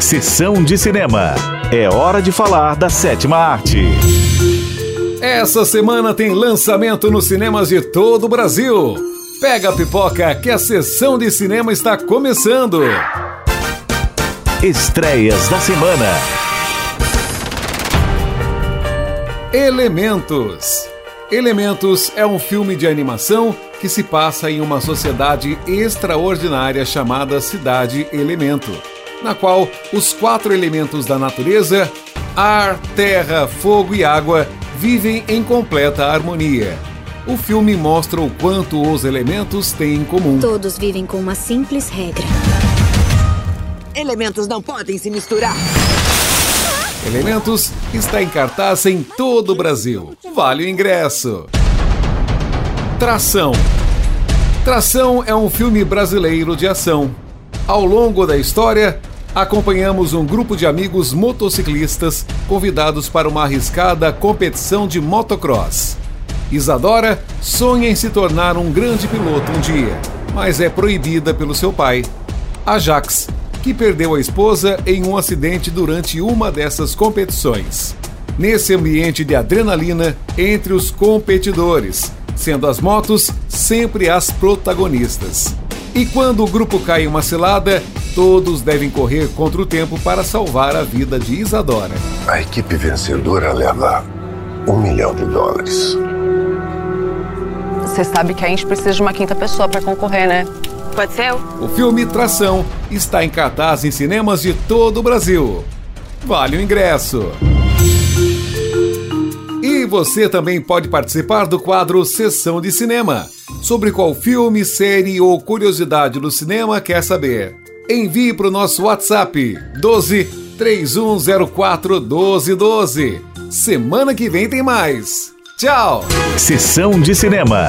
Sessão de cinema. É hora de falar da sétima arte. Essa semana tem lançamento nos cinemas de todo o Brasil. Pega a pipoca que a sessão de cinema está começando. Estreias da semana. Elementos. Elementos é um filme de animação que se passa em uma sociedade extraordinária chamada Cidade Elemento, na qual os quatro elementos da natureza ar, terra, fogo e água vivem em completa harmonia. O filme mostra o quanto os elementos têm em comum. Todos vivem com uma simples regra. Elementos não podem se misturar. Elementos está em cartaz em todo o Brasil. Vale o ingresso. Tração. Tração é um filme brasileiro de ação. Ao longo da história, acompanhamos um grupo de amigos motociclistas convidados para uma arriscada competição de motocross. Isadora sonha em se tornar um grande piloto um dia, mas é proibida pelo seu pai. Ajax que perdeu a esposa em um acidente durante uma dessas competições. Nesse ambiente de adrenalina entre os competidores, sendo as motos sempre as protagonistas. E quando o grupo cai em uma cilada, todos devem correr contra o tempo para salvar a vida de Isadora. A equipe vencedora leva um milhão de dólares. Você sabe que a gente precisa de uma quinta pessoa para concorrer, né? Pode ser eu? O filme Tração está em cartaz em cinemas de todo o Brasil. Vale o ingresso. E você também pode participar do quadro Sessão de Cinema. Sobre qual filme, série ou curiosidade do cinema quer saber? Envie para o nosso WhatsApp 12 3104 1212. Semana que vem tem mais. Tchau! Sessão de cinema.